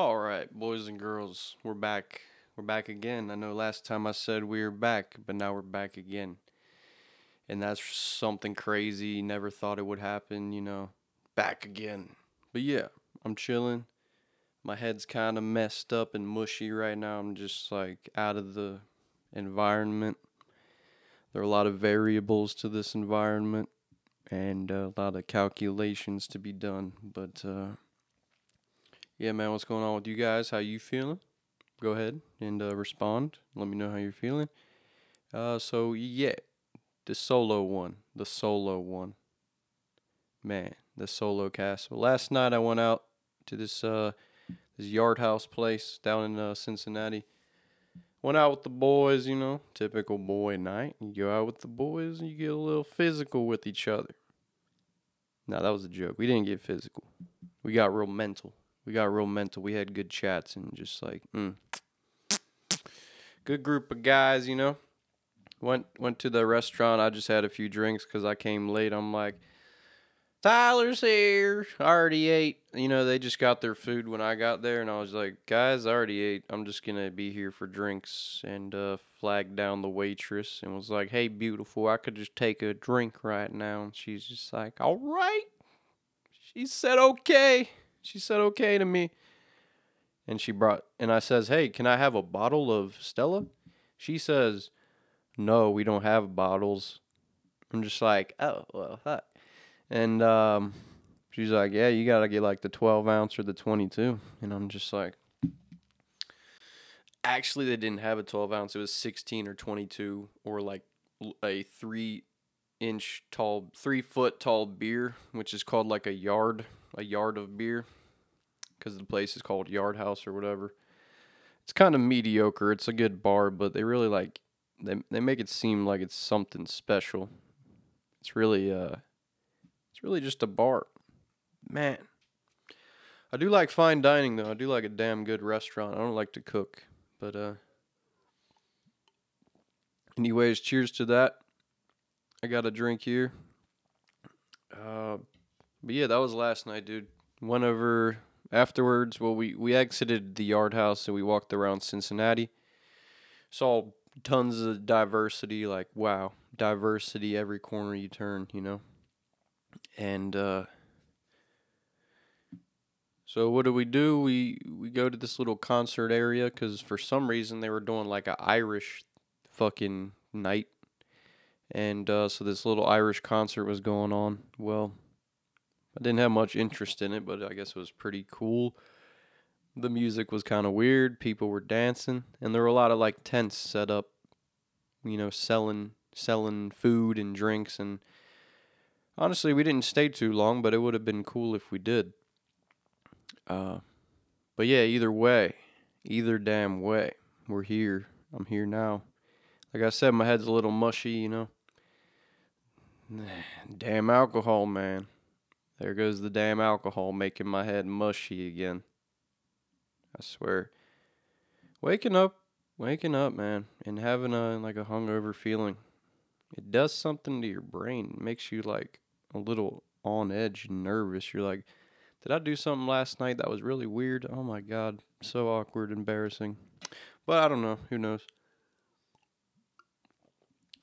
All right, boys and girls, we're back. We're back again. I know last time I said we were back, but now we're back again. And that's something crazy. Never thought it would happen, you know. Back again. But yeah, I'm chilling. My head's kind of messed up and mushy right now. I'm just like out of the environment. There are a lot of variables to this environment and a lot of calculations to be done. But uh, yeah, man, what's going on with you guys? How you feeling? Go ahead and uh, respond. Let me know how you're feeling. Uh, so yeah, the solo one, the solo one. Man, the solo cast. Well, last night I went out to this uh this yard house place down in uh, Cincinnati. Went out with the boys, you know, typical boy night. You go out with the boys and you get a little physical with each other. No, that was a joke. We didn't get physical. We got real mental. We got real mental. We had good chats and just like, mm. good group of guys, you know. Went went to the restaurant. I just had a few drinks because I came late. I'm like, Tyler's here. I already ate. You know, they just got their food when I got there, and I was like, guys, I already ate. I'm just gonna be here for drinks, and uh, flagged down the waitress and was like, hey, beautiful, I could just take a drink right now. And she's just like, all right. She said okay. She said okay to me. And she brought, and I says, hey, can I have a bottle of Stella? She says, no, we don't have bottles. I'm just like, oh, well, fuck." And um, she's like, yeah, you got to get like the 12 ounce or the 22. And I'm just like, actually, they didn't have a 12 ounce. It was 16 or 22 or like a three inch tall, three foot tall beer, which is called like a yard, a yard of beer because the place is called Yard House or whatever. It's kind of mediocre. It's a good bar, but they really like they they make it seem like it's something special. It's really uh it's really just a bar. Man. I do like fine dining though. I do like a damn good restaurant. I don't like to cook, but uh anyways, cheers to that. I got a drink here. Uh but yeah, that was last night, dude. Went over afterwards. Well, we we exited the yard house and we walked around Cincinnati. Saw tons of diversity. Like wow, diversity every corner you turn. You know. And uh, so what do we do? We we go to this little concert area because for some reason they were doing like a Irish fucking night. And uh, so this little Irish concert was going on. Well, I didn't have much interest in it, but I guess it was pretty cool. The music was kind of weird. People were dancing, and there were a lot of like tents set up, you know, selling selling food and drinks. And honestly, we didn't stay too long, but it would have been cool if we did. Uh, but yeah, either way, either damn way, we're here. I'm here now. Like I said, my head's a little mushy, you know. Damn alcohol, man. There goes the damn alcohol making my head mushy again. I swear. Waking up, waking up, man, and having a like a hungover feeling. It does something to your brain. It makes you like a little on edge nervous. You're like, did I do something last night that was really weird? Oh my god, so awkward, embarrassing. But I don't know. Who knows?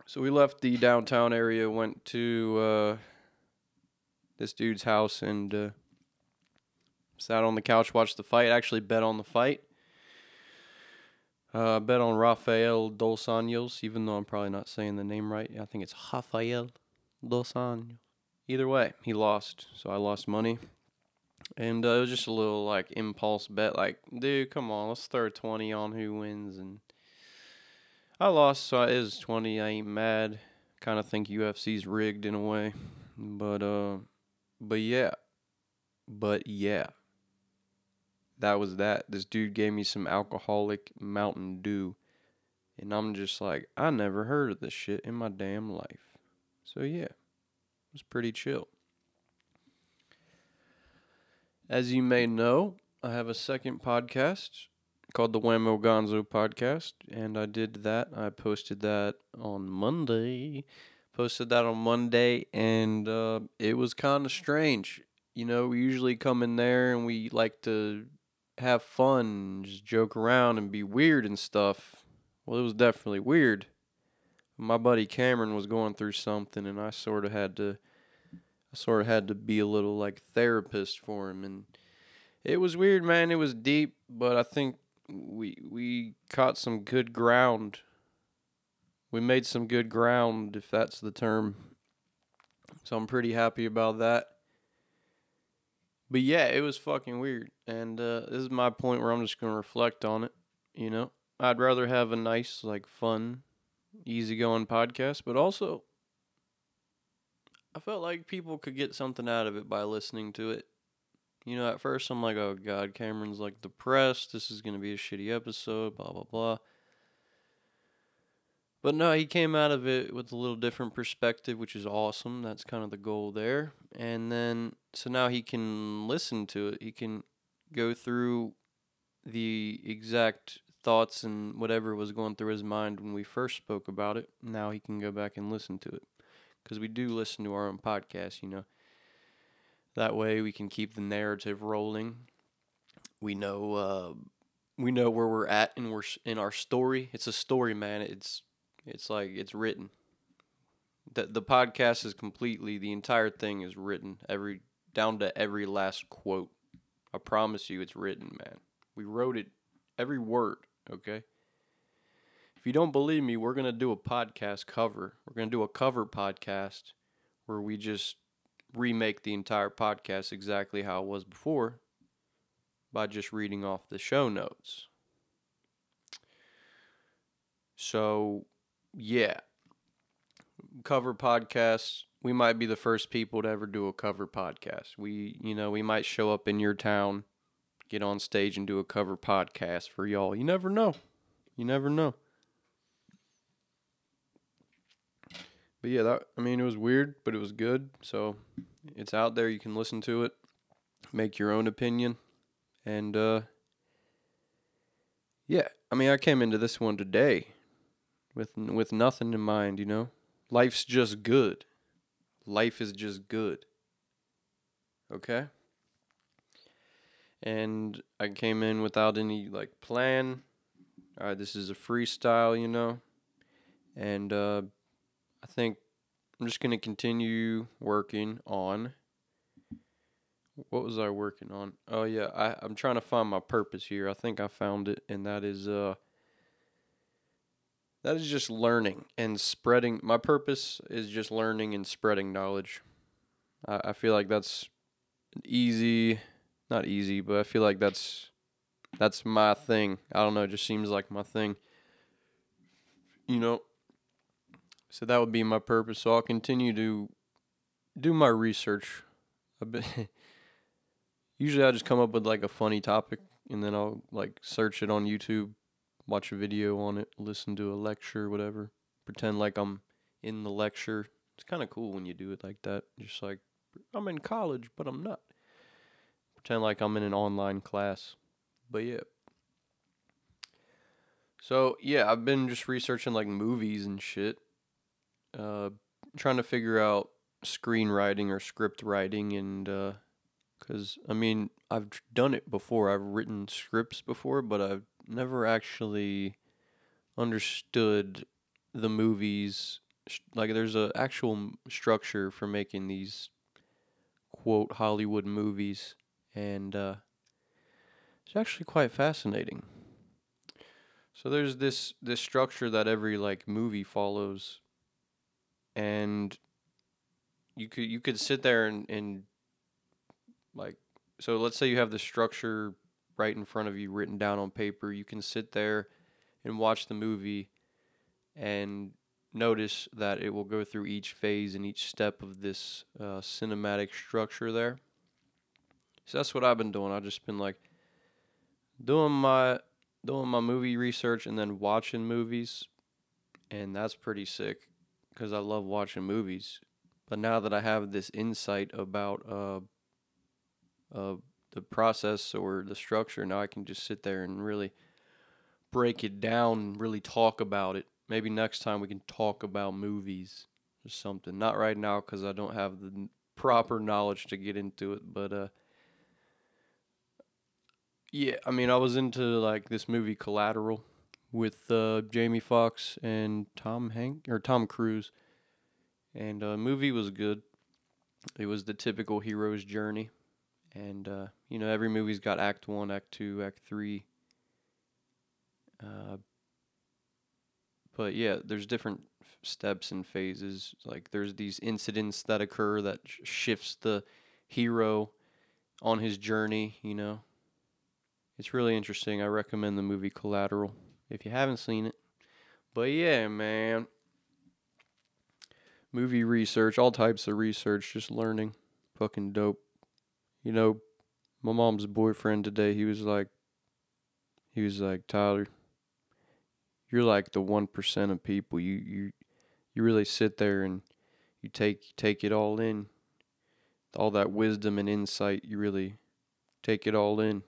So we left the downtown area, went to uh, this dude's house, and uh, sat on the couch, watched the fight. Actually, bet on the fight. Uh, bet on Rafael Dos Anjos, even though I'm probably not saying the name right. I think it's Rafael Dos Anjos. Either way, he lost, so I lost money. And uh, it was just a little like impulse bet, like, dude, come on, let's throw twenty on who wins. And I lost, so it is twenty. I ain't mad. Kind of think UFC's rigged in a way, but uh, but yeah, but yeah, that was that. This dude gave me some alcoholic Mountain Dew, and I'm just like, I never heard of this shit in my damn life. So yeah, it was pretty chill. As you may know, I have a second podcast called the Whammo Gonzo Podcast, and I did that. I posted that on Monday. Posted that on Monday, and uh, it was kind of strange. You know, we usually come in there and we like to have fun, just joke around and be weird and stuff. Well, it was definitely weird. My buddy Cameron was going through something, and I sort of had to, I sort of had to be a little like therapist for him, and it was weird, man. It was deep, but I think we we caught some good ground. We made some good ground, if that's the term. So I'm pretty happy about that. But yeah, it was fucking weird. And uh, this is my point where I'm just going to reflect on it. You know, I'd rather have a nice, like, fun, easygoing podcast, but also I felt like people could get something out of it by listening to it. You know, at first I'm like, oh God, Cameron's like depressed. This is going to be a shitty episode, blah, blah, blah. But no, he came out of it with a little different perspective, which is awesome. That's kind of the goal there. And then, so now he can listen to it. He can go through the exact thoughts and whatever was going through his mind when we first spoke about it. Now he can go back and listen to it. Because we do listen to our own podcast, you know. That way we can keep the narrative rolling. We know uh, we know where we're at and we're in our story. It's a story, man. It's it's like it's written. The the podcast is completely the entire thing is written every down to every last quote. I promise you it's written, man. We wrote it every word, okay? If you don't believe me, we're going to do a podcast cover. We're going to do a cover podcast where we just remake the entire podcast exactly how it was before by just reading off the show notes. So, yeah. Cover podcasts. We might be the first people to ever do a cover podcast. We, you know, we might show up in your town, get on stage and do a cover podcast for y'all. You never know. You never know. But yeah, that I mean it was weird, but it was good. So it's out there. You can listen to it, make your own opinion, and uh, yeah. I mean, I came into this one today with with nothing in mind. You know, life's just good. Life is just good. Okay. And I came in without any like plan. All right, this is a freestyle, you know, and uh, I think I'm just going to continue working on. What was I working on? Oh yeah, I I'm trying to find my purpose here. I think I found it, and that is uh. That is just learning and spreading. My purpose is just learning and spreading knowledge. I, I feel like that's easy, not easy, but I feel like that's that's my thing. I don't know, it just seems like my thing. You know, so that would be my purpose. So I'll continue to do my research a bit. Usually I just come up with like a funny topic and then I'll like search it on YouTube, watch a video on it, listen to a lecture, whatever. Pretend like I'm in the lecture. It's kind of cool when you do it like that. Just like I'm in college, but I'm not. Pretend like I'm in an online class. But yeah. So, yeah, I've been just researching like movies and shit uh, trying to figure out screenwriting or script writing and uh, I mean I've done it before. I've written scripts before, but I've never actually understood the movies. Like there's a actual structure for making these quote Hollywood movies, and uh, it's actually quite fascinating. So there's this this structure that every like movie follows and you could you could sit there and, and like so let's say you have the structure right in front of you written down on paper. You can sit there and watch the movie and notice that it will go through each phase and each step of this uh, cinematic structure there. So that's what i've been doing. I've just been like doing my doing my movie research and then watching movies and that's pretty sick because I love watching movies. But now that I have this insight about uh, uh, the process or the structure, now I can just sit there and really break it down and really talk about it. Maybe next time we can talk about movies or something. Not right now because I don't have the proper knowledge to get into it, but uh, Yeah, I mean, I was into like this movie Collateral with uh, Jamie Foxx and Tom Hank or Tom Cruise, and uh, movie was good. It was the typical hero's journey, and uh, you know every movie's got Act One, Act Two, Act Three. Uh, but yeah, there's different f- steps and phases. Like there's these incidents that occur that sh- shifts the hero on his journey. You know, it's really interesting. I recommend the movie Collateral if you haven't seen it. But yeah, man. Movie research, all types of research, just learning. Fucking dope. You know, my mom's boyfriend today, he was like, he was like, Tyler, you're like the 1% of people. You, you, you really sit there and you take, take it all in. All that wisdom and insight, you really take it all in.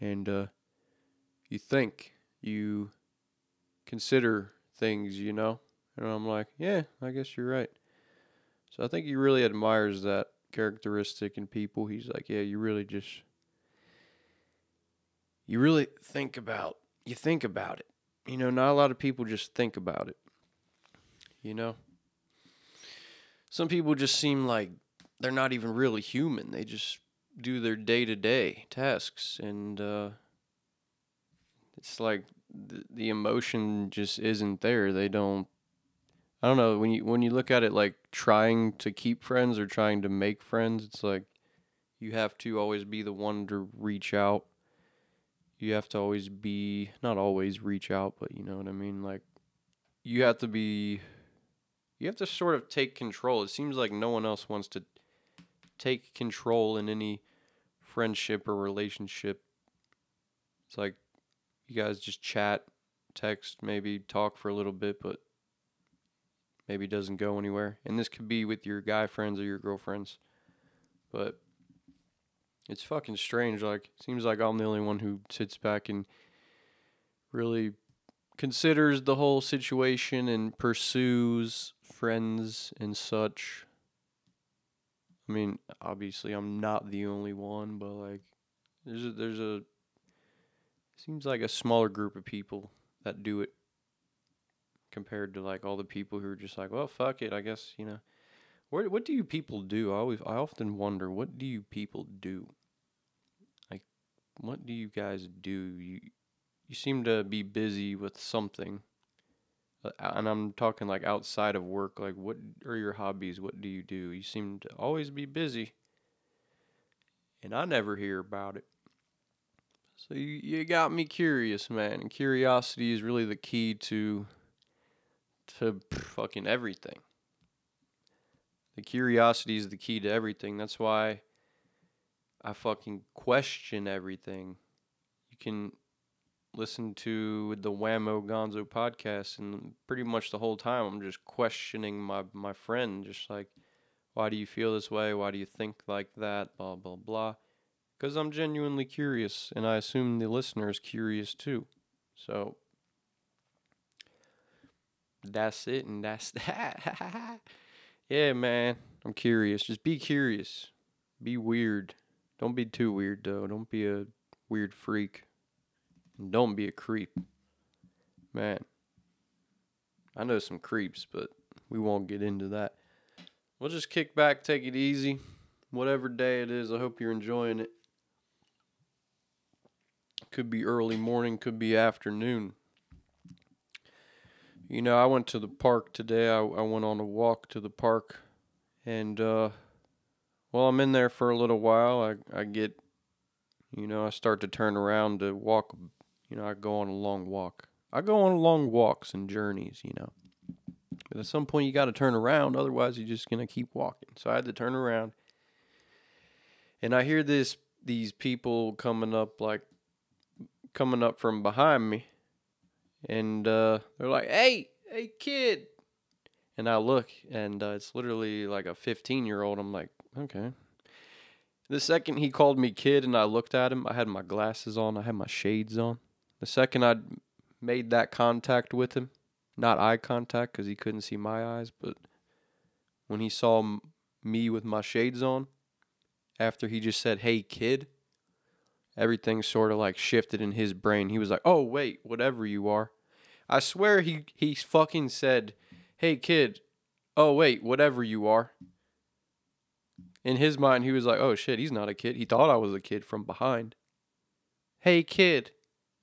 And, uh, you think, you consider things, you know? And I'm like, yeah, I guess you're right. So I think he really admires that characteristic in people. He's like, yeah, you really just, you really think about, you think about it. You know, not a lot of people just think about it. You know? Some people just seem like they're not even really human. They just do their day to day tasks. And, uh, it's like the, the emotion just isn't there. They don't I don't know, when you when you look at it like trying to keep friends or trying to make friends, it's like you have to always be the one to reach out. You have to always be not always reach out, but you know what I mean? Like you have to be you have to sort of take control. It seems like no one else wants to take control in any friendship or relationship. It's like you guys just chat, text, maybe talk for a little bit, but maybe doesn't go anywhere. And this could be with your guy friends or your girlfriends. But it's fucking strange. Like, seems like I'm the only one who sits back and really considers the whole situation and pursues friends and such. I mean, obviously, I'm not the only one, but like, there's a, there's a seems like a smaller group of people that do it compared to like all the people who are just like, well, fuck it, I guess you know. What what do you people do? I always I often wonder what do you people do. Like, what do you guys do? You you seem to be busy with something. Uh, and I'm talking like outside of work. Like, what are your hobbies? What do you do? You seem to always be busy, and I never hear about it. So you, you got me curious, man. And curiosity is really the key to to fucking everything. The curiosity is the key to everything. That's why I fucking question everything. You can listen to the Whammo Gonzo podcast, and pretty much the whole time I'm just questioning my, my friend, just like, why do you feel this way? Why do you think like that? Blah, blah, blah. Because I'm genuinely curious, and I assume the listener is curious too. So that's it, and that's that. yeah, man. I'm curious. Just be curious. Be weird. Don't be too weird, though. Don't be a weird freak. Don't be a creep. Man. I know some creeps, but we won't get into that. We'll just kick back, take it easy. Whatever day it is, I hope you're enjoying it. Could be early morning, could be afternoon. You know, I went to the park today. I, I went on a walk to the park, and uh, well, I'm in there for a little while. I I get, you know, I start to turn around to walk. You know, I go on a long walk. I go on long walks and journeys. You know, but at some point you got to turn around, otherwise you're just gonna keep walking. So I had to turn around, and I hear this these people coming up like coming up from behind me and uh, they're like, "Hey, hey, kid!" And I look, and uh, it's literally like a 15 year old. I'm like, okay. The second he called me kid, and I looked at him, I had my glasses on, I had my shades on. The second I made that contact with him, not eye contact because he couldn't see my eyes, but when he saw m- me with my shades on, after he just said, "Hey, kid," everything sort of like shifted in his brain. He was like, "Oh wait, whatever you are." I swear he he fucking said, "Hey kid, oh wait, whatever you are." In his mind, he was like, "Oh shit, he's not a kid. He thought I was a kid from behind." Hey kid,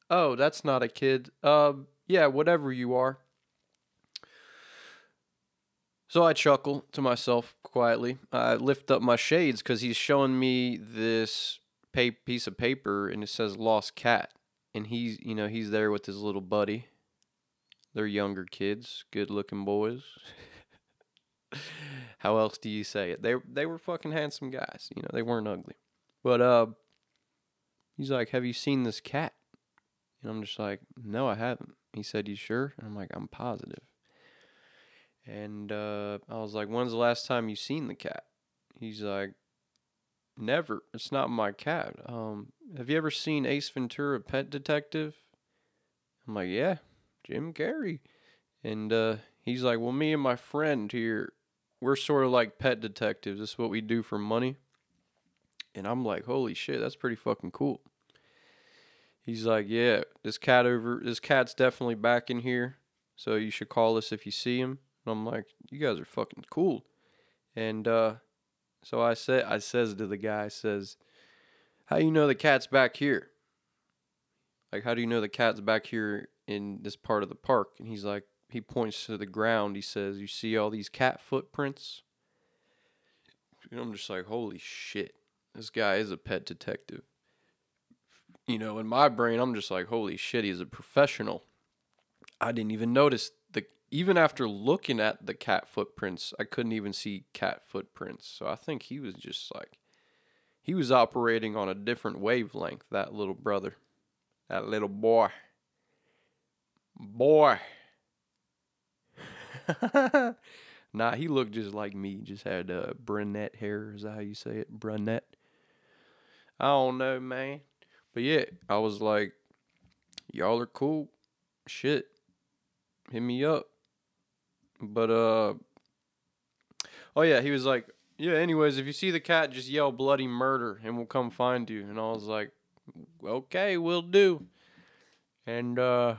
oh that's not a kid. Um, yeah, whatever you are. So I chuckle to myself quietly. I lift up my shades because he's showing me this piece of paper and it says "lost cat," and he's you know he's there with his little buddy. They're younger kids, good-looking boys. How else do you say it? They they were fucking handsome guys. You know they weren't ugly. But uh, he's like, "Have you seen this cat?" And I'm just like, "No, I haven't." He said, "You sure?" And I'm like, "I'm positive." And uh, I was like, "When's the last time you seen the cat?" He's like, "Never. It's not my cat." Um, have you ever seen Ace Ventura: Pet Detective? I'm like, "Yeah, Jim Carrey." And uh, he's like, "Well, me and my friend here, we're sort of like pet detectives. This is what we do for money." And I'm like, "Holy shit, that's pretty fucking cool." He's like, "Yeah, this cat over, this cat's definitely back in here, so you should call us if you see him." And I'm like, "You guys are fucking cool." And uh, so I say, I says to the guy, I says, "How you know the cat's back here? Like, how do you know the cat's back here in this part of the park?" And he's like, he points to the ground. He says, "You see all these cat footprints?" And I'm just like, "Holy shit, this guy is a pet detective." You know, in my brain, I'm just like, "Holy shit, he's a professional." I didn't even notice the even after looking at the cat footprints, I couldn't even see cat footprints. So I think he was just like he was operating on a different wavelength, that little brother. That little boy. Boy. nah, he looked just like me. Just had uh, brunette hair. Is that how you say it? Brunette. I don't know, man. But yeah, I was like, y'all are cool. Shit. Hit me up. But uh Oh yeah, he was like, Yeah, anyways, if you see the cat, just yell bloody murder and we'll come find you. And I was like, Okay, we'll do. And uh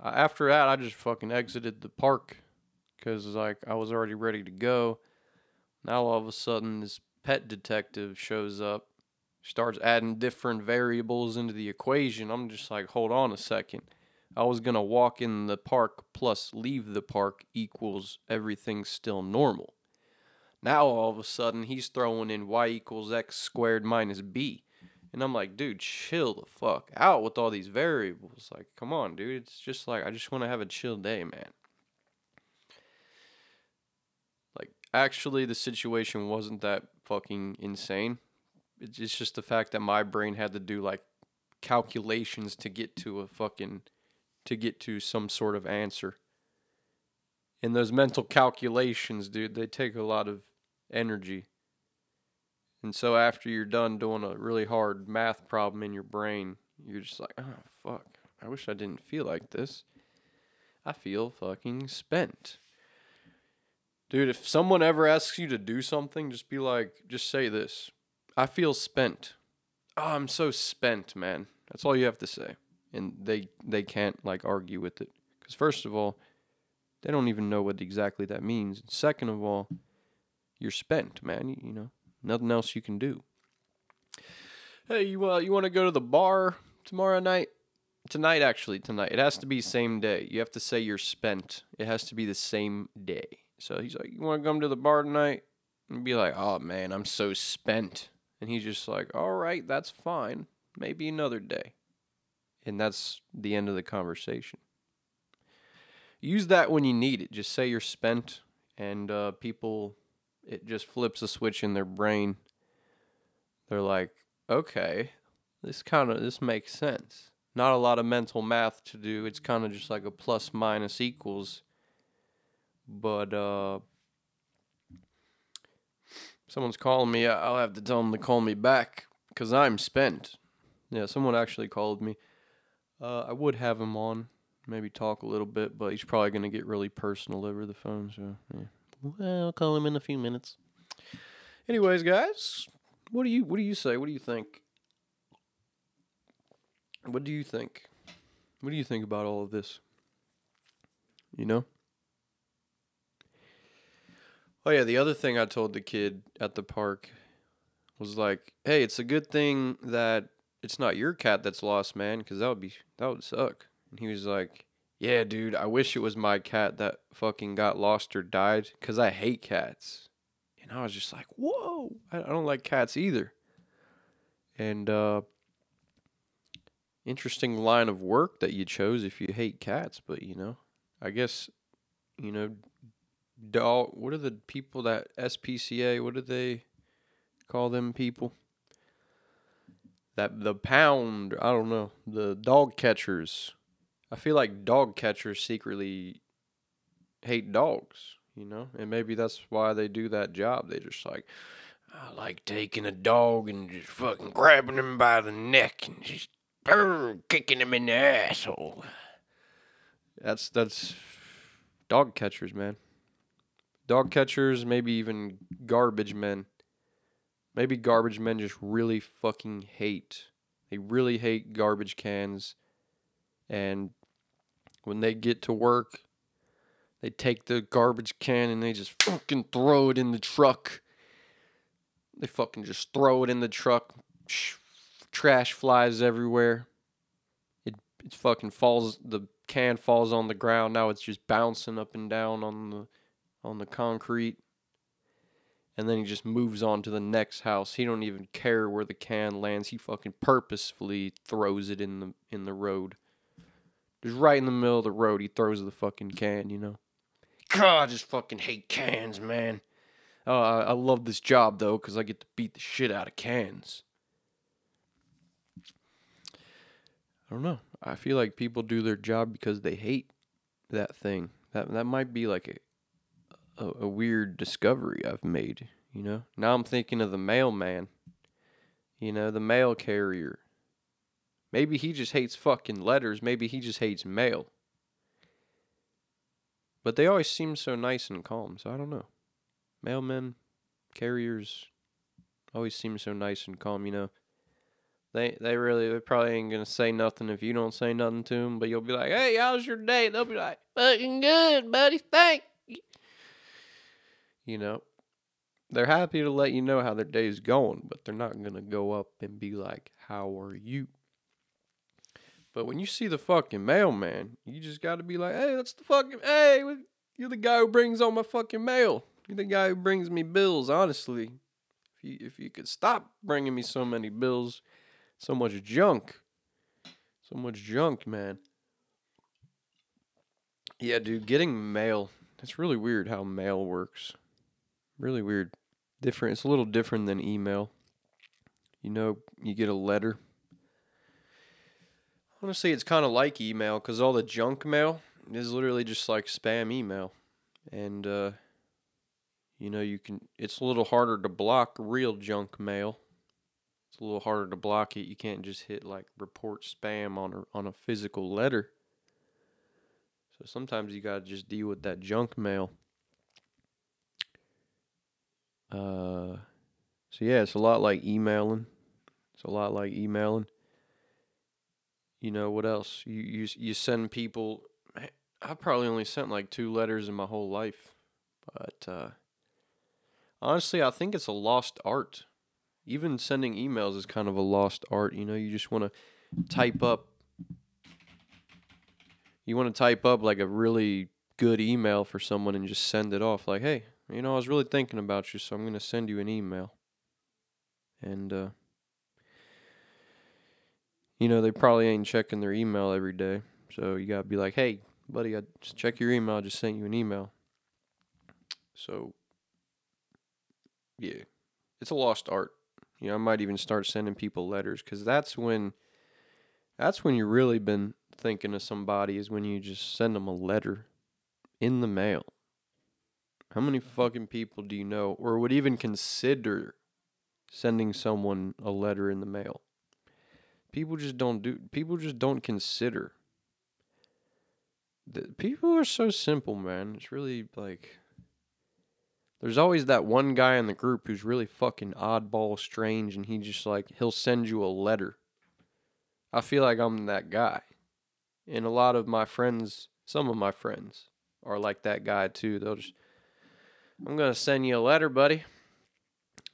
Uh, after that I just fucking exited the park because like I was already ready to go. Now all of a sudden this pet detective shows up, starts adding different variables into the equation. I'm just like, hold on a second. I was gonna walk in the park plus leave the park equals everything's still normal. Now all of a sudden he's throwing in y equals x squared minus b. And I'm like, dude, chill the fuck out with all these variables. Like, come on, dude. It's just like I just want to have a chill day, man. Like, actually, the situation wasn't that fucking insane. It's just the fact that my brain had to do like calculations to get to a fucking to get to some sort of answer. And those mental calculations, dude, they take a lot of energy. And so after you're done doing a really hard math problem in your brain, you're just like, oh, fuck. I wish I didn't feel like this. I feel fucking spent. Dude, if someone ever asks you to do something, just be like, just say this I feel spent. Oh, I'm so spent, man. That's all you have to say. And they, they can't like argue with it. Because, first of all, they don't even know what exactly that means. And Second of all, you're spent, man. You, you know, nothing else you can do. Hey, you uh, you want to go to the bar tomorrow night? Tonight, actually, tonight. It has to be same day. You have to say you're spent. It has to be the same day. So he's like, "You want to come to the bar tonight?" And be like, "Oh man, I'm so spent." And he's just like, "All right, that's fine. Maybe another day." And that's the end of the conversation. Use that when you need it. Just say you're spent, and uh, people it just flips a switch in their brain. They're like, okay, this kind of this makes sense. Not a lot of mental math to do. It's kind of just like a plus minus equals. But uh someone's calling me. I'll have to tell them to call me back cuz I'm spent. Yeah, someone actually called me. Uh I would have him on, maybe talk a little bit, but he's probably going to get really personal over the phone, so yeah. Well, I'll call him in a few minutes. Anyways, guys, what do you what do you say? What do you think? What do you think? What do you think about all of this? You know? Oh yeah, the other thing I told the kid at the park was like, "Hey, it's a good thing that it's not your cat that's lost, man, because that would be that would suck." And he was like, "Yeah, dude, I wish it was my cat that fucking got lost or died, because I hate cats." And I was just like, "Whoa, I, don't like cats either." And uh, interesting line of work that you chose if you hate cats, but you know, I guess, you know, dog. What are the people that SPCA? What do they call them people? That the pound. I don't know the dog catchers. I feel like dog catchers secretly hate dogs. You know, and maybe that's why they do that job. They just like. I like taking a dog and just fucking grabbing him by the neck and just kicking him in the asshole. That's that's dog catchers, man. Dog catchers, maybe even garbage men. Maybe garbage men just really fucking hate. They really hate garbage cans. And when they get to work, they take the garbage can and they just fucking throw it in the truck. They fucking just throw it in the truck. Trash flies everywhere. It it fucking falls the can falls on the ground. Now it's just bouncing up and down on the on the concrete. And then he just moves on to the next house. He don't even care where the can lands. He fucking purposefully throws it in the in the road. Just right in the middle of the road, he throws the fucking can, you know. God, I just fucking hate cans, man. Oh, I, I love this job though, cause I get to beat the shit out of cans. I don't know. I feel like people do their job because they hate that thing. That that might be like a, a, a weird discovery I've made. You know. Now I'm thinking of the mailman. You know, the mail carrier. Maybe he just hates fucking letters. Maybe he just hates mail. But they always seem so nice and calm, so I don't know. Mailmen, carriers, always seem so nice and calm, you know. They they really they probably ain't gonna say nothing if you don't say nothing to them. But you'll be like, "Hey, how's your day?" They'll be like, "Fucking good, buddy. Thank you." You know, they're happy to let you know how their day's going, but they're not gonna go up and be like, "How are you?" But when you see the fucking mailman, you just gotta be like, "Hey, that's the fucking hey, you're the guy who brings all my fucking mail. You're the guy who brings me bills. Honestly, if you if you could stop bringing me so many bills." So much junk. So much junk, man. Yeah, dude, getting mail. It's really weird how mail works. Really weird. Different. It's a little different than email. You know, you get a letter. Honestly, it's kind of like email because all the junk mail is literally just like spam email. And, uh, you know, you can, it's a little harder to block real junk mail it's a little harder to block it. You can't just hit like report spam on a on a physical letter. So sometimes you gotta just deal with that junk mail. Uh, so yeah, it's a lot like emailing. It's a lot like emailing. You know what else? You you you send people. I've probably only sent like two letters in my whole life, but uh, honestly, I think it's a lost art even sending emails is kind of a lost art. You know, you just want to type up. You want to type up like a really good email for someone and just send it off. Like, hey, you know, I was really thinking about you, so I'm going to send you an email. And, uh, you know, they probably ain't checking their email every day. So you got to be like, hey, buddy, I just check your email. I just sent you an email. So, yeah, it's a lost art. You know, I might even start sending people letters because that's when that's when you really been thinking of somebody is when you just send them a letter in the mail. How many fucking people do you know or would even consider sending someone a letter in the mail? People just don't do people just don't consider. The, people are so simple, man. It's really like there's always that one guy in the group who's really fucking oddball strange and he just like he'll send you a letter I feel like I'm that guy. And a lot of my friends, some of my friends, are like that guy too. They'll just, I'm going to send you a letter, buddy.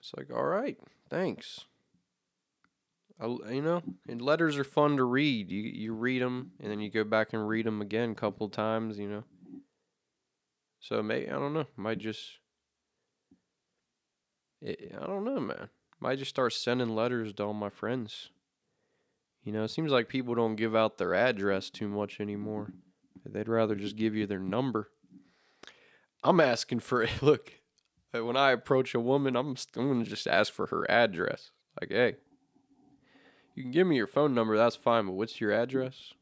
It's like, all right, thanks. You know, and letters are fun to read. You you read them and then you go back and read them again a couple times. You know. So maybe I don't know. Might just. It, I don't know, man. Might just start sending letters to all my friends. You know, it seems like people don't give out their address too much anymore. They'd rather just give you their number. I'm asking for it. Look, when I approach a woman, I'm, I'm going to just ask for her address. Like, hey, you can give me your phone number, that's fine, but what's your address?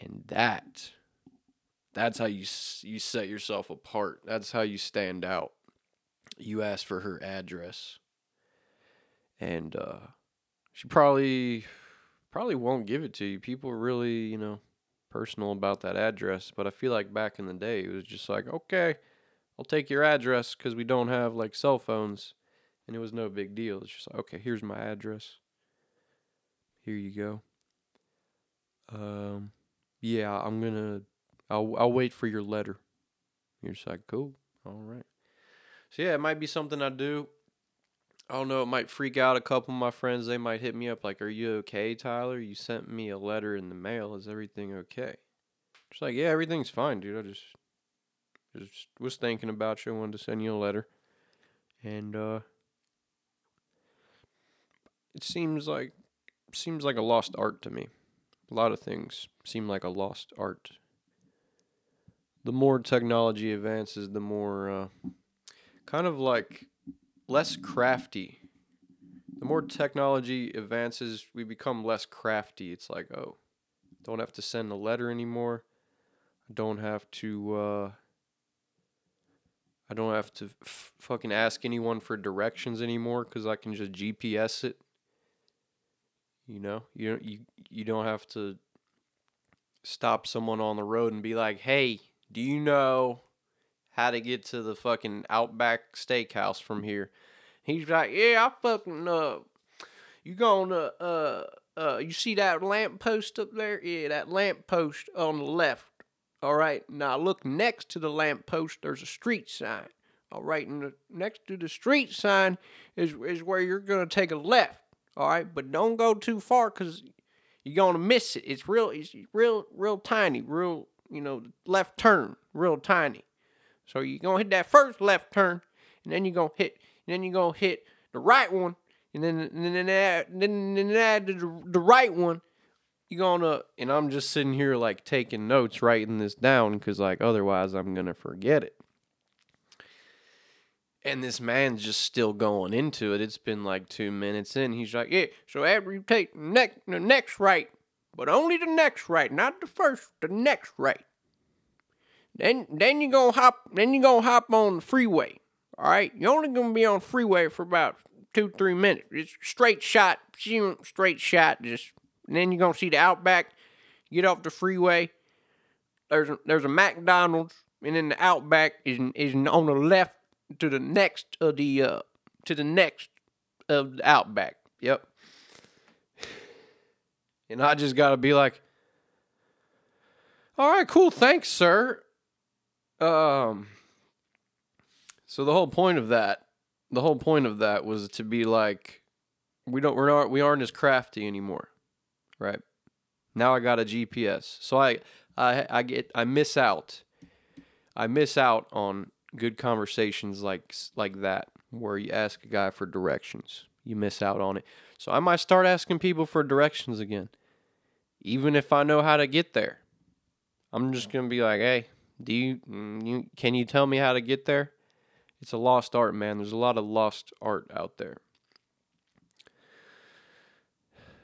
And that, that's how you, you set yourself apart. That's how you stand out. You ask for her address. And, uh, she probably probably won't give it to you. People are really, you know, personal about that address, but I feel like back in the day it was just like, "Okay, I'll take your address cuz we don't have like cell phones." And it was no big deal. It's just like, "Okay, here's my address. Here you go." Um yeah, I'm to I'll I'll wait for your letter. You're just like, "Cool. All right." So yeah, it might be something I do. I don't know, it might freak out a couple of my friends. They might hit me up like, Are you okay, Tyler? You sent me a letter in the mail. Is everything okay? Just like, Yeah, everything's fine, dude. I just just was thinking about you. I wanted to send you a letter. And uh it seems like seems like a lost art to me. A lot of things seem like a lost art. The more technology advances, the more uh, kind of like less crafty. The more technology advances, we become less crafty. It's like, oh, don't have to send a letter anymore. I don't have to. Uh, I don't have to f- fucking ask anyone for directions anymore because I can just GPS it. You know, you you you don't have to stop someone on the road and be like, "Hey, do you know how to get to the fucking Outback Steakhouse from here?" He's like, "Yeah, I fucking uh, you gonna uh uh, you see that lamp post up there? Yeah, that lamp post on the left. All right. Now look next to the lamp post. There's a street sign. All right, and the, next to the street sign is is where you're gonna take a left. All right, but don't go too far because you're gonna miss it. It's real. It's real, real tiny. Real, you know, left turn, real tiny. So you're gonna hit that first left turn, and then you're gonna hit, and then you're gonna hit the right one, and then and then add, then then add the, the right one. You're gonna, and I'm just sitting here like taking notes, writing this down, because like otherwise I'm gonna forget it. And this man's just still going into it. It's been like two minutes in. He's like, "Yeah, so after you take the next, the next right, but only the next right, not the first, the next right. Then, then you gonna hop, then you gonna hop on the freeway. All right, you're only gonna be on freeway for about two, three minutes. It's straight shot, straight shot. Just then you're gonna see the Outback. Get off the freeway. There's a, there's a McDonald's, and then the Outback is is on the left to the next of the uh to the next of the Outback. Yep. And I just gotta be like, all right, cool, thanks, sir. Um. So the whole point of that, the whole point of that was to be like, we don't, we're not, we aren't as crafty anymore, right? Now I got a GPS, so I, I, I get, I miss out. I miss out on good conversations like like that where you ask a guy for directions. You miss out on it. So I might start asking people for directions again. Even if I know how to get there. I'm just to be like, "Hey, do you, mm, you can you tell me how to get there?" It's a lost art, man. There's a lot of lost art out there.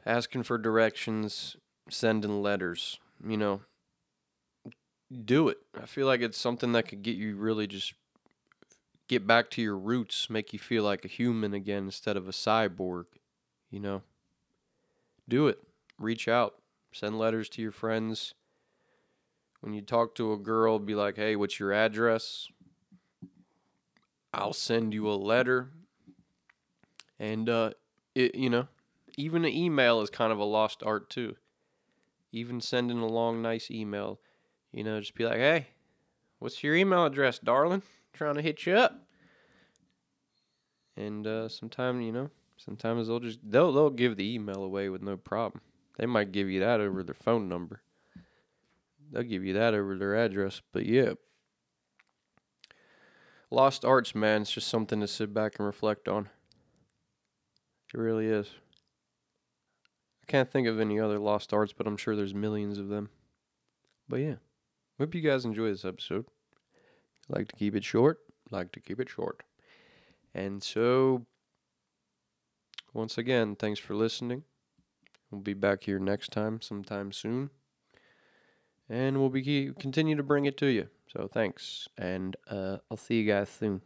Asking for directions, sending letters, you know, do it. I feel like it's something that could get you really just get back to your roots, make you feel like a human again instead of a cyborg, you know. Do it. Reach out. Send letters to your friends. When you talk to a girl, be like, "Hey, what's your address?" I'll send you a letter. And uh it, you know, even an email is kind of a lost art too. Even sending a long, nice email, you know, just be like, "Hey, what's your email address, darling? trying to hit you up." And uh, sometimes, you know, sometimes they'll just they'll they'll give the email away with no problem. They might give you that over their phone number. They'll give you that over their address. But yeah, lost arts, man. It's just something to sit back and reflect on. It really is. I can't think of any other lost arts, but I'm sure there's millions of them. But yeah, hope you guys enjoy this episode. Like to keep it short, like to keep it short. And so, once again, thanks for listening. We'll be back here next time, sometime soon. And we'll be continue to bring it to you. So thanks, and uh, I'll see you guys soon.